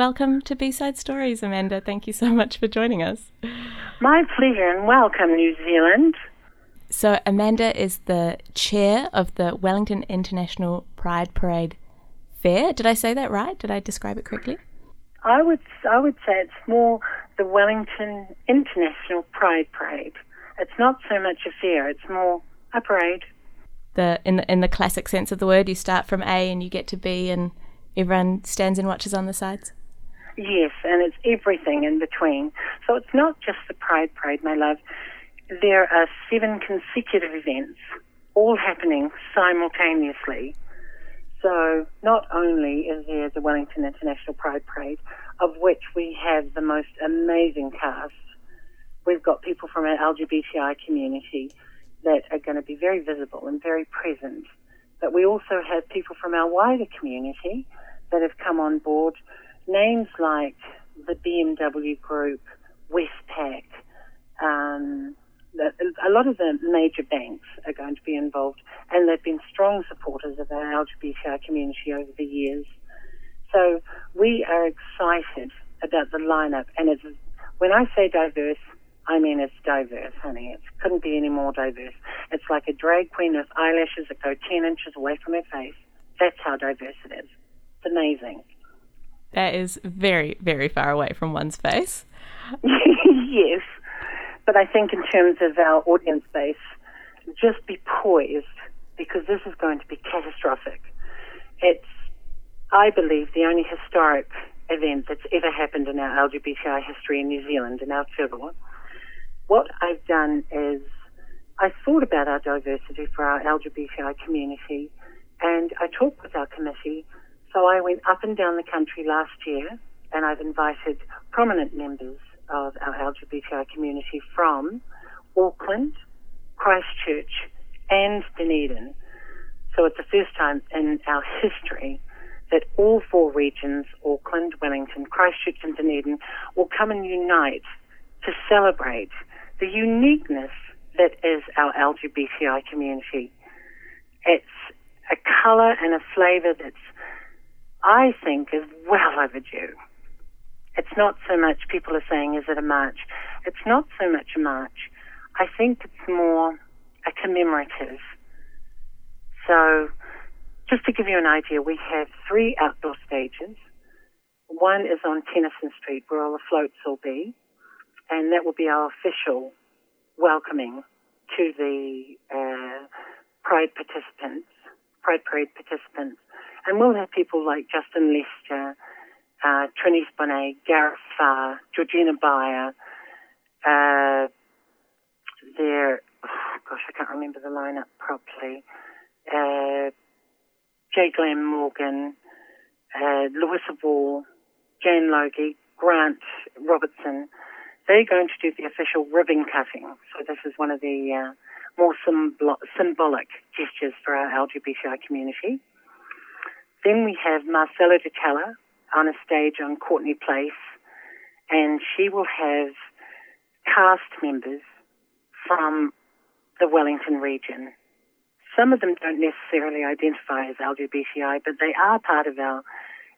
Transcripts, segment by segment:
welcome to B Side Stories, Amanda. Thank you so much for joining us. My pleasure and welcome, New Zealand. So, Amanda is the chair of the Wellington International Pride Parade Fair. Did I say that right? Did I describe it correctly? I would I would say it's more the Wellington International Pride Parade. It's not so much a fair; it's more a parade. The in the in the classic sense of the word, you start from A and you get to B, and everyone stands and watches on the sides. Yes, and it's everything in between. So it's not just the Pride Parade, my love. There are seven consecutive events, all happening simultaneously. So not only is there the Wellington International Pride Parade, of which we have the most amazing cast. We've got people from our LGBTI community that are going to be very visible and very present. But we also have people from our wider community that have come on board. Names like the BMW Group, Westpac, um, a lot of the major banks are going to be involved, and they've been strong supporters of our LGBTI community over the years. So we are excited about the lineup, and it's when I say diverse, I mean it's diverse, honey. It couldn't be any more diverse. It's like a drag queen with eyelashes that go ten inches away from her face. That's how diverse it is. It's amazing. That is very, very far away from one's face. yes. But I think in terms of our audience base, just be poised because this is going to be catastrophic. It's, I believe, the only historic event that's ever happened in our LGBTI history in New Zealand, in our Aotearoa. What I've done is I thought about our diversity for our LGBTI community and I talked with our committee. So I went up and down the country last year and I've invited prominent members of our LGBTI community from Auckland, Christchurch, and Dunedin. So it's the first time in our history that all four regions, Auckland, Wellington, Christchurch, and Dunedin, will come and unite to celebrate the uniqueness that is our LGBTI community. It's a colour and a flavour that's, I think, is well overdue. It's not so much people are saying, is it a march? It's not so much a march. I think it's more a commemorative. So, just to give you an idea, we have three outdoor stages. One is on Tennyson Street, where all the floats will be, and that will be our official welcoming to the uh, Pride participants, Pride Parade participants. And we'll have people like Justin Lester, uh, Bonet, Gareth Farr, Georgina Beyer, uh, there, oh gosh, I can't remember the lineup properly. Uh, J. Glenn Morgan, uh, Louisa Wall, Jan Logie, Grant Robertson. They're going to do the official ribbon cutting. So this is one of the uh, more symbol- symbolic gestures for our LGBTI community. Then we have Marcella Ditella, on a stage on Courtenay Place, and she will have cast members from the Wellington region. Some of them don't necessarily identify as LGBTI, but they are part of our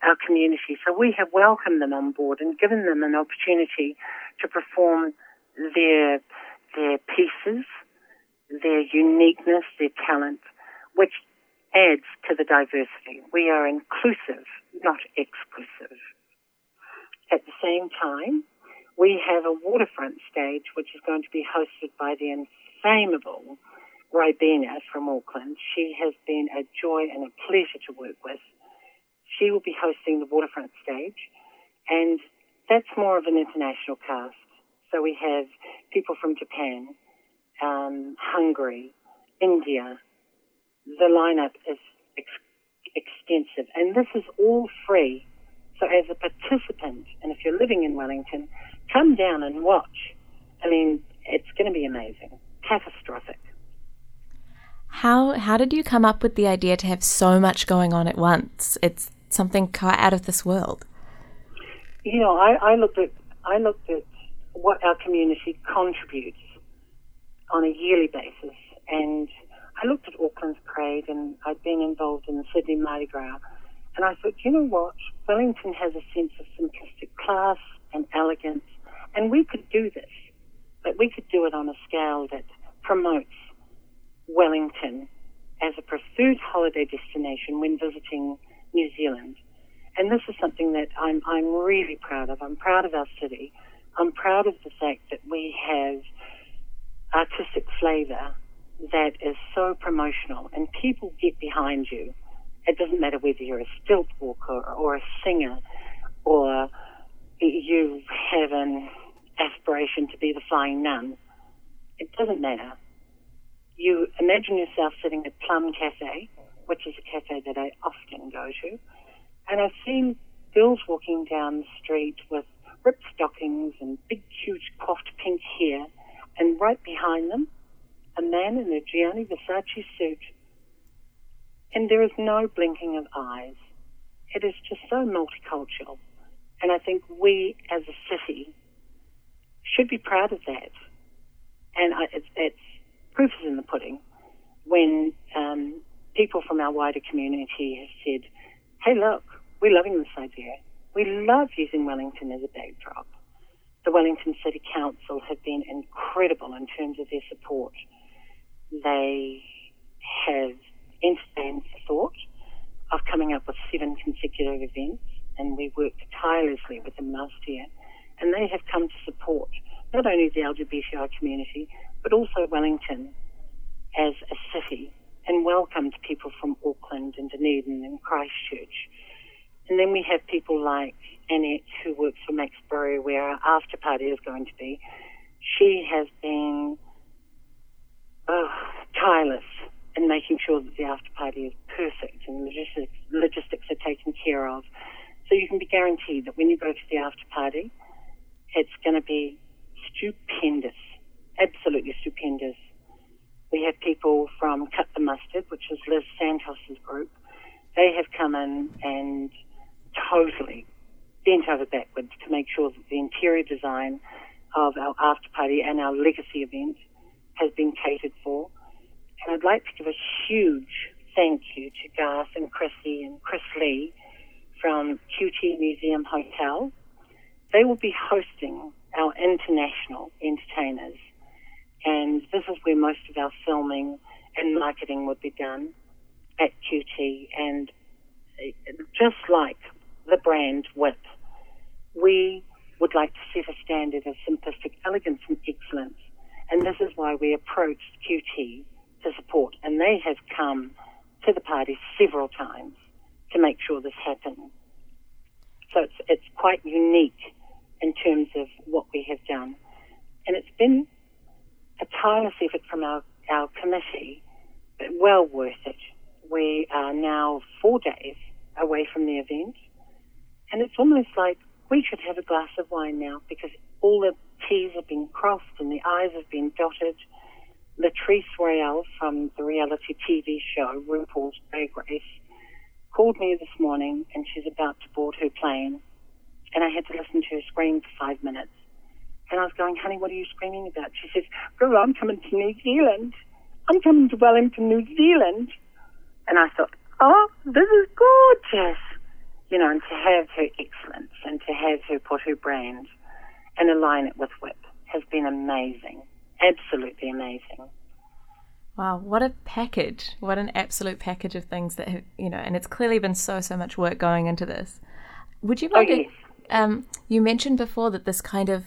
our community. So we have welcomed them on board and given them an opportunity to perform their their pieces, their uniqueness, their talent, which adds to the diversity. We are inclusive, not exclusive. At the same time, we have a waterfront stage which is going to be hosted by the infamable Ribena from Auckland. She has been a joy and a pleasure to work with. She will be hosting the waterfront stage, and that's more of an international cast. So we have people from Japan, um, Hungary, India, the lineup is ex- extensive, and this is all free. So, as a participant, and if you're living in Wellington, come down and watch. I mean, it's going to be amazing, catastrophic. How how did you come up with the idea to have so much going on at once? It's something quite out of this world. You know, I, I looked at I looked at what our community contributes on a yearly basis, and I looked at Auckland's parade and I'd been involved in the Sydney Mardi Gras. And I thought, you know what? Wellington has a sense of simplistic class and elegance, and we could do this, but we could do it on a scale that promotes Wellington as a preferred holiday destination when visiting New Zealand. And this is something that I'm, I'm really proud of. I'm proud of our city. I'm proud of the fact that we have artistic flavour that is so promotional and people get behind you. It doesn't matter whether you're a stilt walker or a singer or you have an aspiration to be the flying nun. It doesn't matter. You imagine yourself sitting at Plum Cafe, which is a cafe that I often go to, and I've seen girls walking down the street with ripped stockings and big, huge, coiffed pink hair, and right behind them, a man in a Gianni Versace suit. And there is no blinking of eyes. It is just so multicultural. And I think we as a city should be proud of that. And I, it's, it's proof is in the pudding when um, people from our wider community have said, hey, look, we're loving this idea. We love using Wellington as a backdrop. The Wellington City Council have been incredible in terms of their support. They have entertained the thought of coming up with seven consecutive events, and we worked tirelessly with them last year. And they have come to support not only the LGBTI community, but also Wellington as a city and welcomed people from Auckland and Dunedin and Christchurch and then we have people like Annette, who works for Max where our after party is going to be. She has been oh, tireless in making sure that the after party is perfect and logistics, logistics are taken care of. So you can be guaranteed that when you go to the after party, it's going to be stupendous, absolutely stupendous. We have people from Cut the Mustard, which is Liz Santos's group. They have come in and totally bent over backwards to make sure that the interior design of our after party and our legacy event has been catered for. And I'd like to give a huge thank you to Garth and Chrissy and Chris Lee from QT Museum Hotel. They will be hosting our international entertainers. And this is where most of our filming and marketing would be done at QT. And uh, just like the brand WIP. We would like to set a standard of simplistic elegance and excellence, and this is why we approached QT to support, and they have come to the party several times to make sure this happens. So it's, it's quite unique in terms of what we have done. And it's been a tireless effort from our, our committee, but well worth it. We are now four days away from the event. And it's almost like we should have a glass of wine now because all the T's have been crossed and the I's have been dotted. Latrice Royale from the reality TV show RuPaul's Drag Race called me this morning and she's about to board her plane. And I had to listen to her scream for five minutes. And I was going, honey, what are you screaming about? She says, girl, I'm coming to New Zealand. I'm coming to Wellington, New Zealand. And I thought, oh, this is gorgeous you know, and to have her excellence and to have her put her brand and align it with WIP has been amazing. Absolutely amazing. Wow, what a package. What an absolute package of things that have, you know, and it's clearly been so, so much work going into this. Would you mind oh, yes. um, you mentioned before that this kind of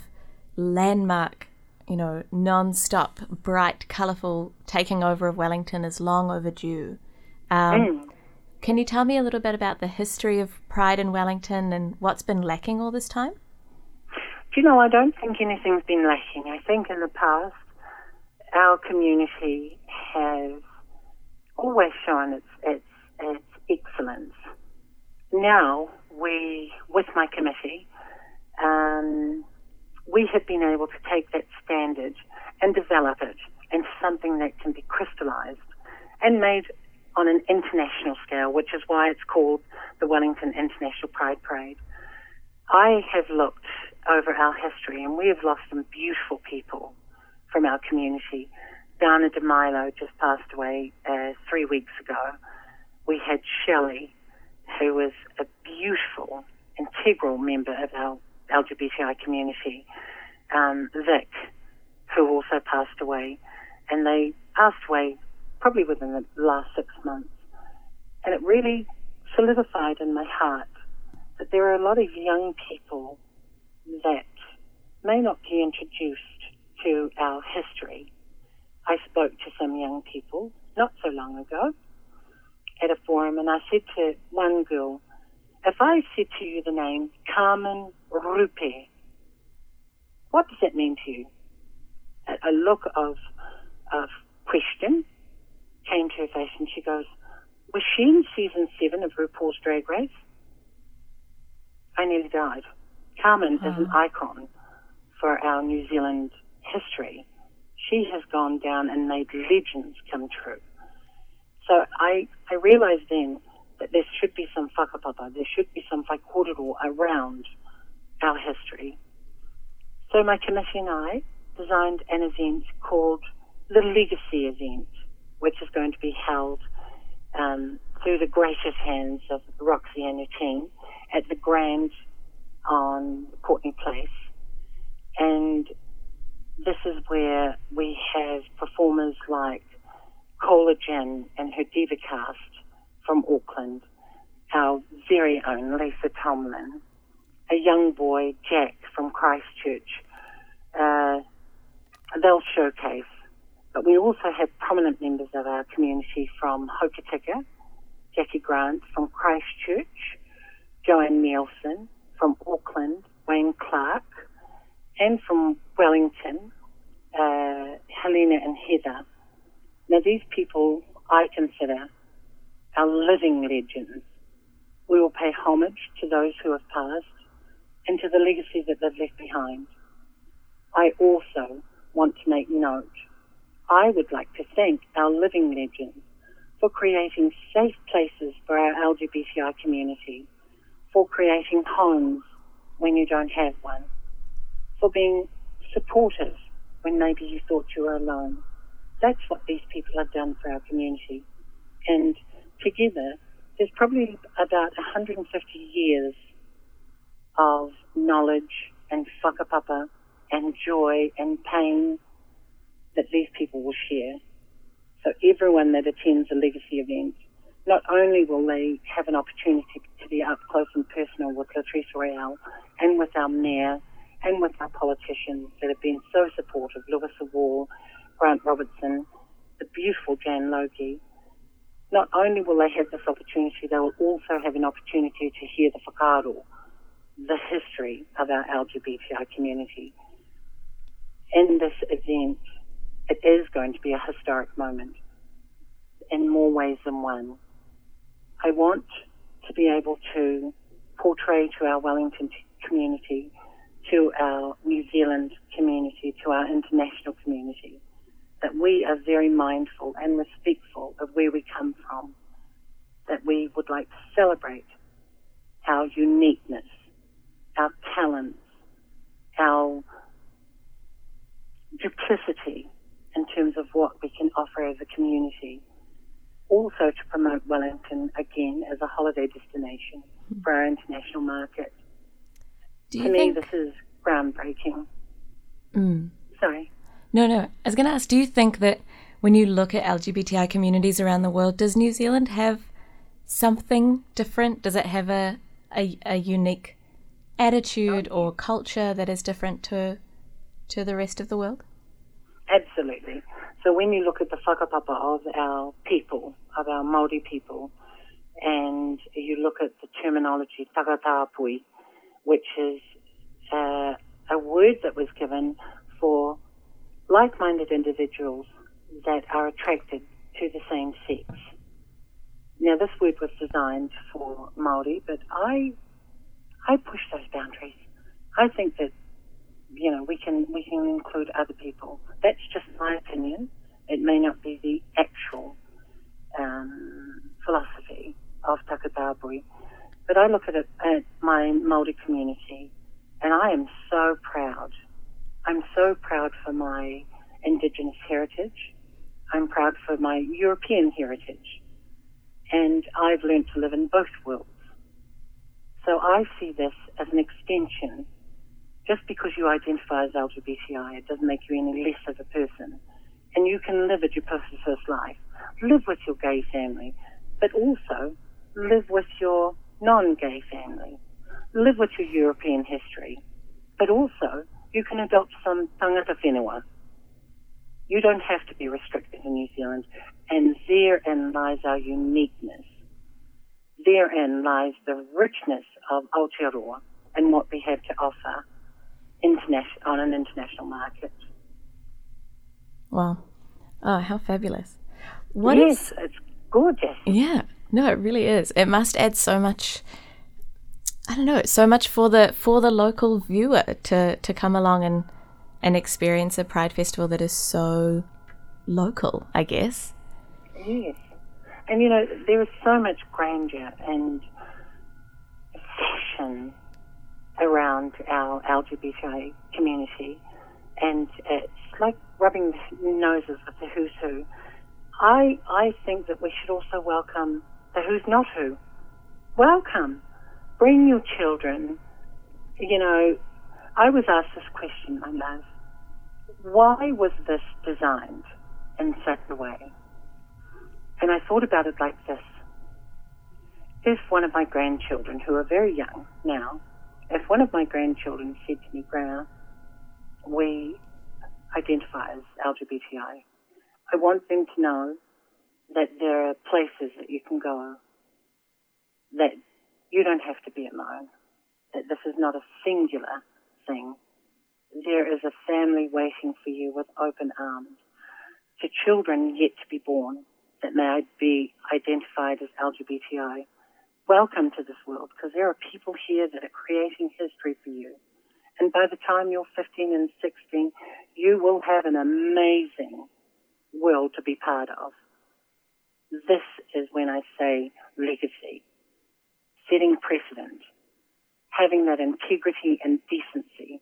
landmark, you know, non stop, bright, colourful taking over of Wellington is long overdue. Um, mm. Can you tell me a little bit about the history of Pride in Wellington and what's been lacking all this time? You know, I don't think anything's been lacking. I think in the past, our community has always shown its, its, its excellence. Now, we, with my committee, um, we have been able to take that standard and develop it into something that can be crystallized and made on an international scale, which is why it's called the Wellington International Pride Parade. I have looked over our history and we have lost some beautiful people from our community. Dana DeMilo just passed away uh, three weeks ago. We had Shelley, who was a beautiful, integral member of our LGBTI community. Um, Vic, who also passed away, and they passed away probably within the last six months. And it really solidified in my heart that there are a lot of young people that may not be introduced to our history. I spoke to some young people not so long ago at a forum, and I said to one girl, if I said to you the name Carmen Rupe, what does that mean to you? A, look of, of question came to her face, and she goes, Was she in season seven of RuPaul's Drag Race? I nearly died. Carmen is an icon for our New Zealand history. She has gone down and made legends come true. So I, I realized then that there should be some whakapapa, there should be some whaikorero around our history. So my committee and I designed an event called the Legacy Event, which is going to be held um, through the gracious hands of Roxy and her team at the Grand on Courtenay Place. And this is where we have performers like Cola Jen and her Diva cast from Auckland, our very own Lisa Tomlin, a young boy, Jack from Christchurch. Uh, they'll showcase. But we also have prominent members of our community from Hokitika, Jackie Grant from Christchurch, Joanne Nielsen from Auckland, Wayne Clark, and from Wellington, uh, Helena and Heather. Now, these people I consider our living legends. We will pay homage to those who have passed and to the legacy that they've left behind. I also want to make note. I would like to thank our living legends for creating safe places for our LGBTI community, for creating homes when you don't have one, for being supportive when maybe you thought you were alone. That's what these people have done for our community. And together, there's probably about 150 years of knowledge and whakapapa and joy and pain that these people will share. So everyone that attends a legacy event, not only will they have an opportunity to be up close and personal with Latrice Royale and with our mayor and with our politicians that have been so supportive, Louisa Wall, Grant Robertson, the beautiful Jan Logie, not only will they have this opportunity, they will also have an opportunity to hear the whakaaro, the history of our LGBTI community. In this event, it is going to be a historic moment in more ways than one. I want to be able to portray to our Wellington community, to our New Zealand community, to our international community, that we are very mindful and respectful of where we come from, that we would like to celebrate our uniqueness, our talents, our duplicity in terms of what we can offer as a community. Also to promote Wellington again as a holiday destination for our international market. Do you to you me, think? this is groundbreaking. Mm. Sorry. No, no. I was going to ask, do you think that when you look at LGBTI communities around the world, does New Zealand have something different? Does it have a, a, a unique attitude or culture that is different to to the rest of the world? Absolutely. So when you look at the whakapapa of our people, of our Māori people, and you look at the terminology takatāpui, which is uh, a word that was given for like-minded individuals that are attracted to the same sex. Now, this word was designed for Maori, but I I push those boundaries. I think that you know we can we can include other people. That's just my opinion. It may not be the actual um, philosophy of Takatāpui, but I look at it at my Maori community, and I am so proud. I'm so proud for my Indigenous heritage. I'm proud for my European heritage, and I've learned to live in both worlds. So I see this as an extension. Just because you identify as LGBTI, it doesn't make you any less of a person. And you can live a first life. Live with your gay family, but also live with your non-gay family. live with your European history, but also you can adopt some tangata whenua. You don't have to be restricted in New Zealand, and therein lies our uniqueness. Therein lies the richness of Aotearoa and what we have to offer on an international market. Wow. Oh, how fabulous. What yes, is, it's gorgeous. Yeah. No, it really is. It must add so much I don't know, so much for the for the local viewer to to come along and and experience a pride festival that is so local, I guess. Yes. And you know, there is so much grandeur and fashion around our LGBTI community, and it's like rubbing noses with the who's who. I I think that we should also welcome the who's not who. Welcome, bring your children. You know, I was asked this question, my love. Why was this designed in such a way? And I thought about it like this. If one of my grandchildren, who are very young now, if one of my grandchildren said to me, Grandma, we identify as LGBTI, I want them to know that there are places that you can go, that you don't have to be alone, that this is not a singular thing. There is a family waiting for you with open arms. To children yet to be born that may be identified as LGBTI, welcome to this world because there are people here that are creating history for you. And by the time you're 15 and 16, you will have an amazing world to be part of. This is when I say legacy, setting precedent, having that integrity and decency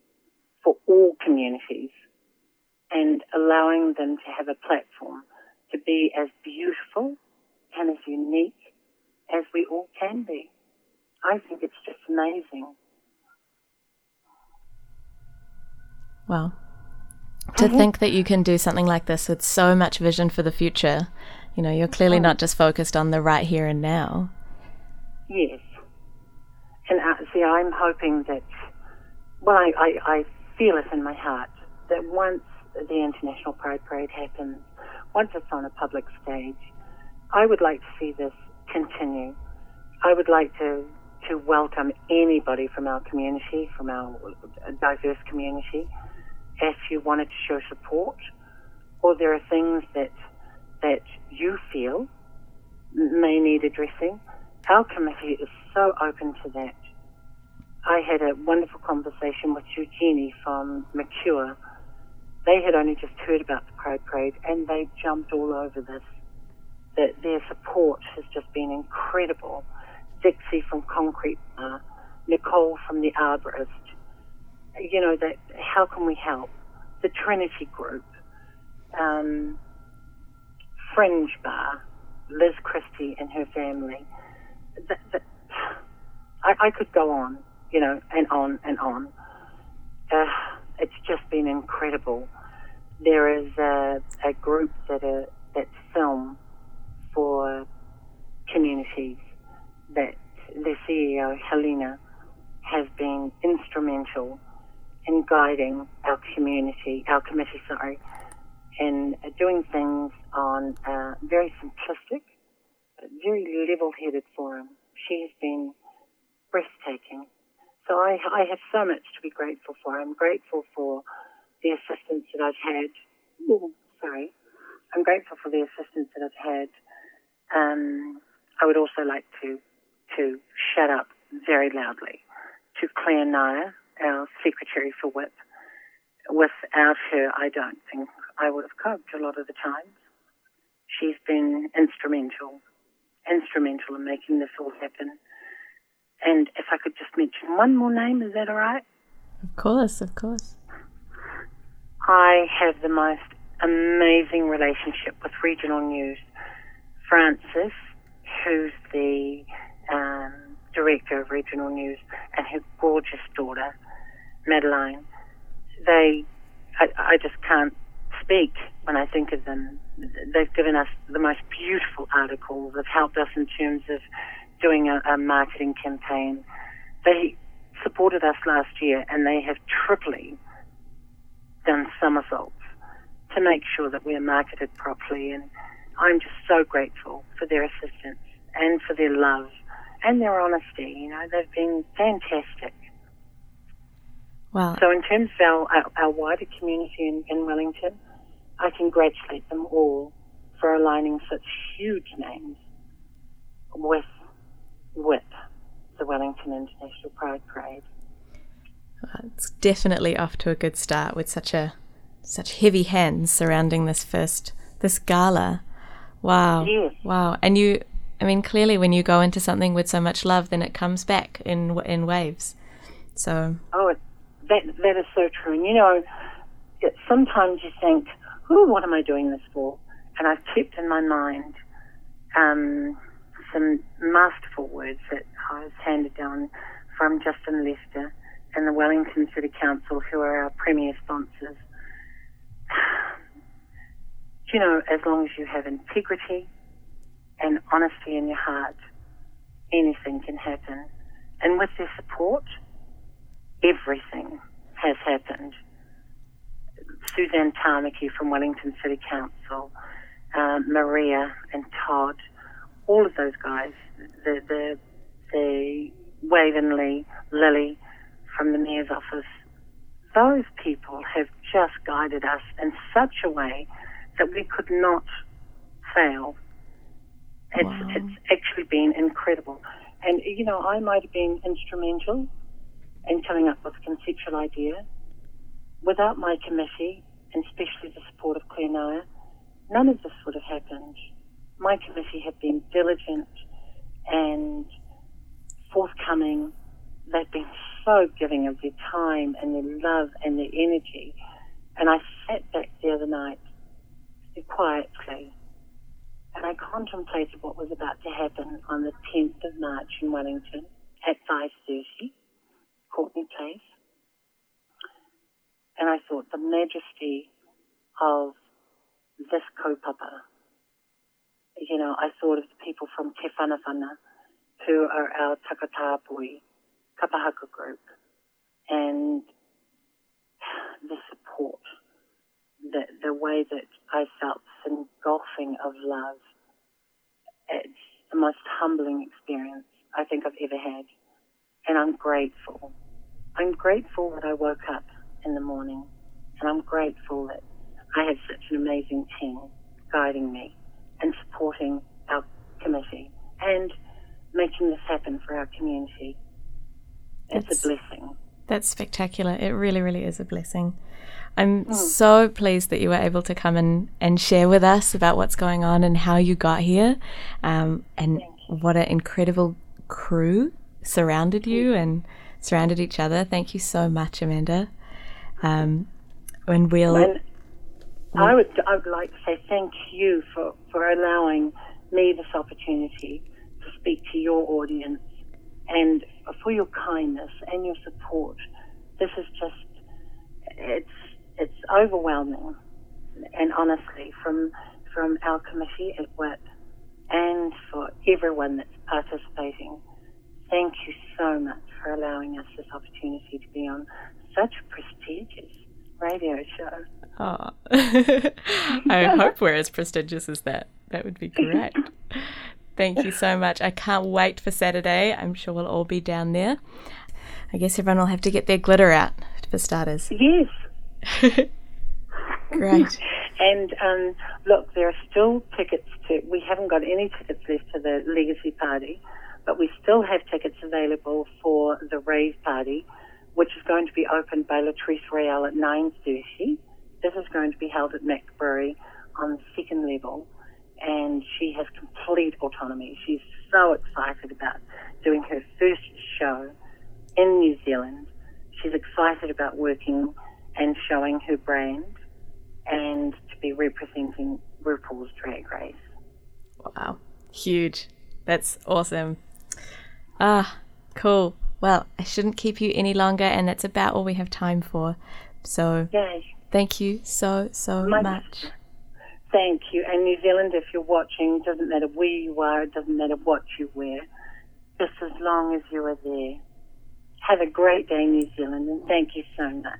for all communities and allowing them to have a platform to be as beautiful and as unique as we all can be. I think it's just amazing. Wow. To mm-hmm. think that you can do something like this with so much vision for the future. You know, you're clearly not just focused on the right here and now. Yes. And uh, see, I'm hoping that, well, I, I, I feel it in my heart that once the International Pride Parade happens, once it's on a public stage, I would like to see this continue. I would like to to welcome anybody from our community, from our diverse community, if you wanted to show support, or there are things that that you feel may need addressing. Our committee is so open to that. I had a wonderful conversation with Eugenie from Mercure. They had only just heard about the Pride Parade and they jumped all over this that their support has just been incredible. Dixie from Concrete Bar, Nicole from the Arborist. You know, that how can we help? The Trinity Group, um, Fringe Bar, Liz Christie and her family. I, I could go on, you know, and on and on. Uh, it's just been incredible. There is a, a group that are, that film for communities that the CEO, Helena, has been instrumental in guiding our community, our committee, sorry, in doing things on a very simplistic, very level-headed forum. She has been breathtaking. So I, I have so much to be grateful for. I'm grateful for the assistance that I've had. Oh, sorry. I'm grateful for the assistance that I've had um, I would also like to to shut up very loudly to Claire Nair, our secretary for WIP. Without her, I don't think I would have coped a lot of the times. She's been instrumental, instrumental in making this all happen. And if I could just mention one more name, is that all right? Of course, of course. I have the most amazing relationship with regional news. Francis, who's the um, director of regional news, and her gorgeous daughter, Madeline. They, I, I just can't speak when I think of them. They've given us the most beautiful articles. They've helped us in terms of doing a, a marketing campaign. They supported us last year, and they have triply done somersaults to make sure that we're marketed properly. And I'm just so grateful for their assistance and for their love and their honesty. You know, they've been fantastic. Wow. So, in terms of our, our, our wider community in, in Wellington, I congratulate them all for aligning such huge names with with the Wellington International Pride Parade. It's definitely off to a good start with such a such heavy hands surrounding this first this gala. Wow. Yes. Wow. And you I mean clearly when you go into something with so much love then it comes back in in waves. So Oh, it, that that is so true. And you know, sometimes you think, "Oh, what am I doing this for?" And I've kept in my mind um, some masterful words that I was handed down from Justin Lester and the Wellington City Council, who are our premier sponsors. you know, as long as you have integrity and honesty in your heart, anything can happen. And with their support, everything has happened. Suzanne Tamaki from Wellington City Council, uh, Maria and Todd, all of those guys, the the the Wavenley, Lily from the mayor's office, those people have just guided us in such a way that we could not fail. It's Wow. it's actually been incredible. And you know, I might have been instrumental in coming up with conceptual idea. Without my committee, and especially the support of Claire Noah, none of this would have happened. My committee had been diligent and forthcoming. They've been so giving of their time and their love and their energy. And I sat back the other night quietly and I contemplated what was about to happen on the 10th of March in Wellington at 5.30, Courtenay Place. And I thought the majesty of this kaupapa. You know, I thought of the people from Te Whanawhana who are our Takatapui Kapahaka group and the support, the, the way that I felt this engulfing of love. It's the most humbling experience I think I've ever had. And I'm grateful. I'm grateful that I woke up in the morning and I'm grateful that I have such an amazing team guiding me and supporting our committee and making this happen for our community. It's That's- a blessing. That's spectacular. It really, really is a blessing. I'm so pleased that you were able to come and, and share with us about what's going on and how you got here, um, and what an incredible crew surrounded you and surrounded each other. Thank you so much, Amanda. Um, and we'll. And I would, I would like to say thank you for, for allowing me this opportunity to speak to your audience and for your kindness and your support. This is just, it's, it's overwhelming. And honestly, from, from our committee at WIP and for everyone that's participating, thank you so much for allowing us this opportunity to be on such a prestigious radio show. Oh. I hope we're as prestigious as that. That would be great. Thank you so much. I can't wait for Saturday. I'm sure we'll all be down there. I guess everyone will have to get their glitter out for starters. Yes. Great. And um, look, there are still tickets to. We haven't got any tickets left to the Legacy Party, but we still have tickets available for the Rave Party, which is going to be opened by Latrice Royale at 9.30. This is going to be held at McBury on the second level, and she has complete autonomy. She's so excited about doing her first show in New Zealand. She's excited about working and showing her brand and to be representing RuPaul's Drag Race. Wow. Huge. That's awesome. Ah, cool. Well, I shouldn't keep you any longer, and that's about all we have time for. So Yay. thank you so, so My- much. Thank you. And New Zealand, if you're watching, doesn't matter where you are, it doesn't matter what you wear, just as long as you are there Have a great day, New Zealand, and thank you so much.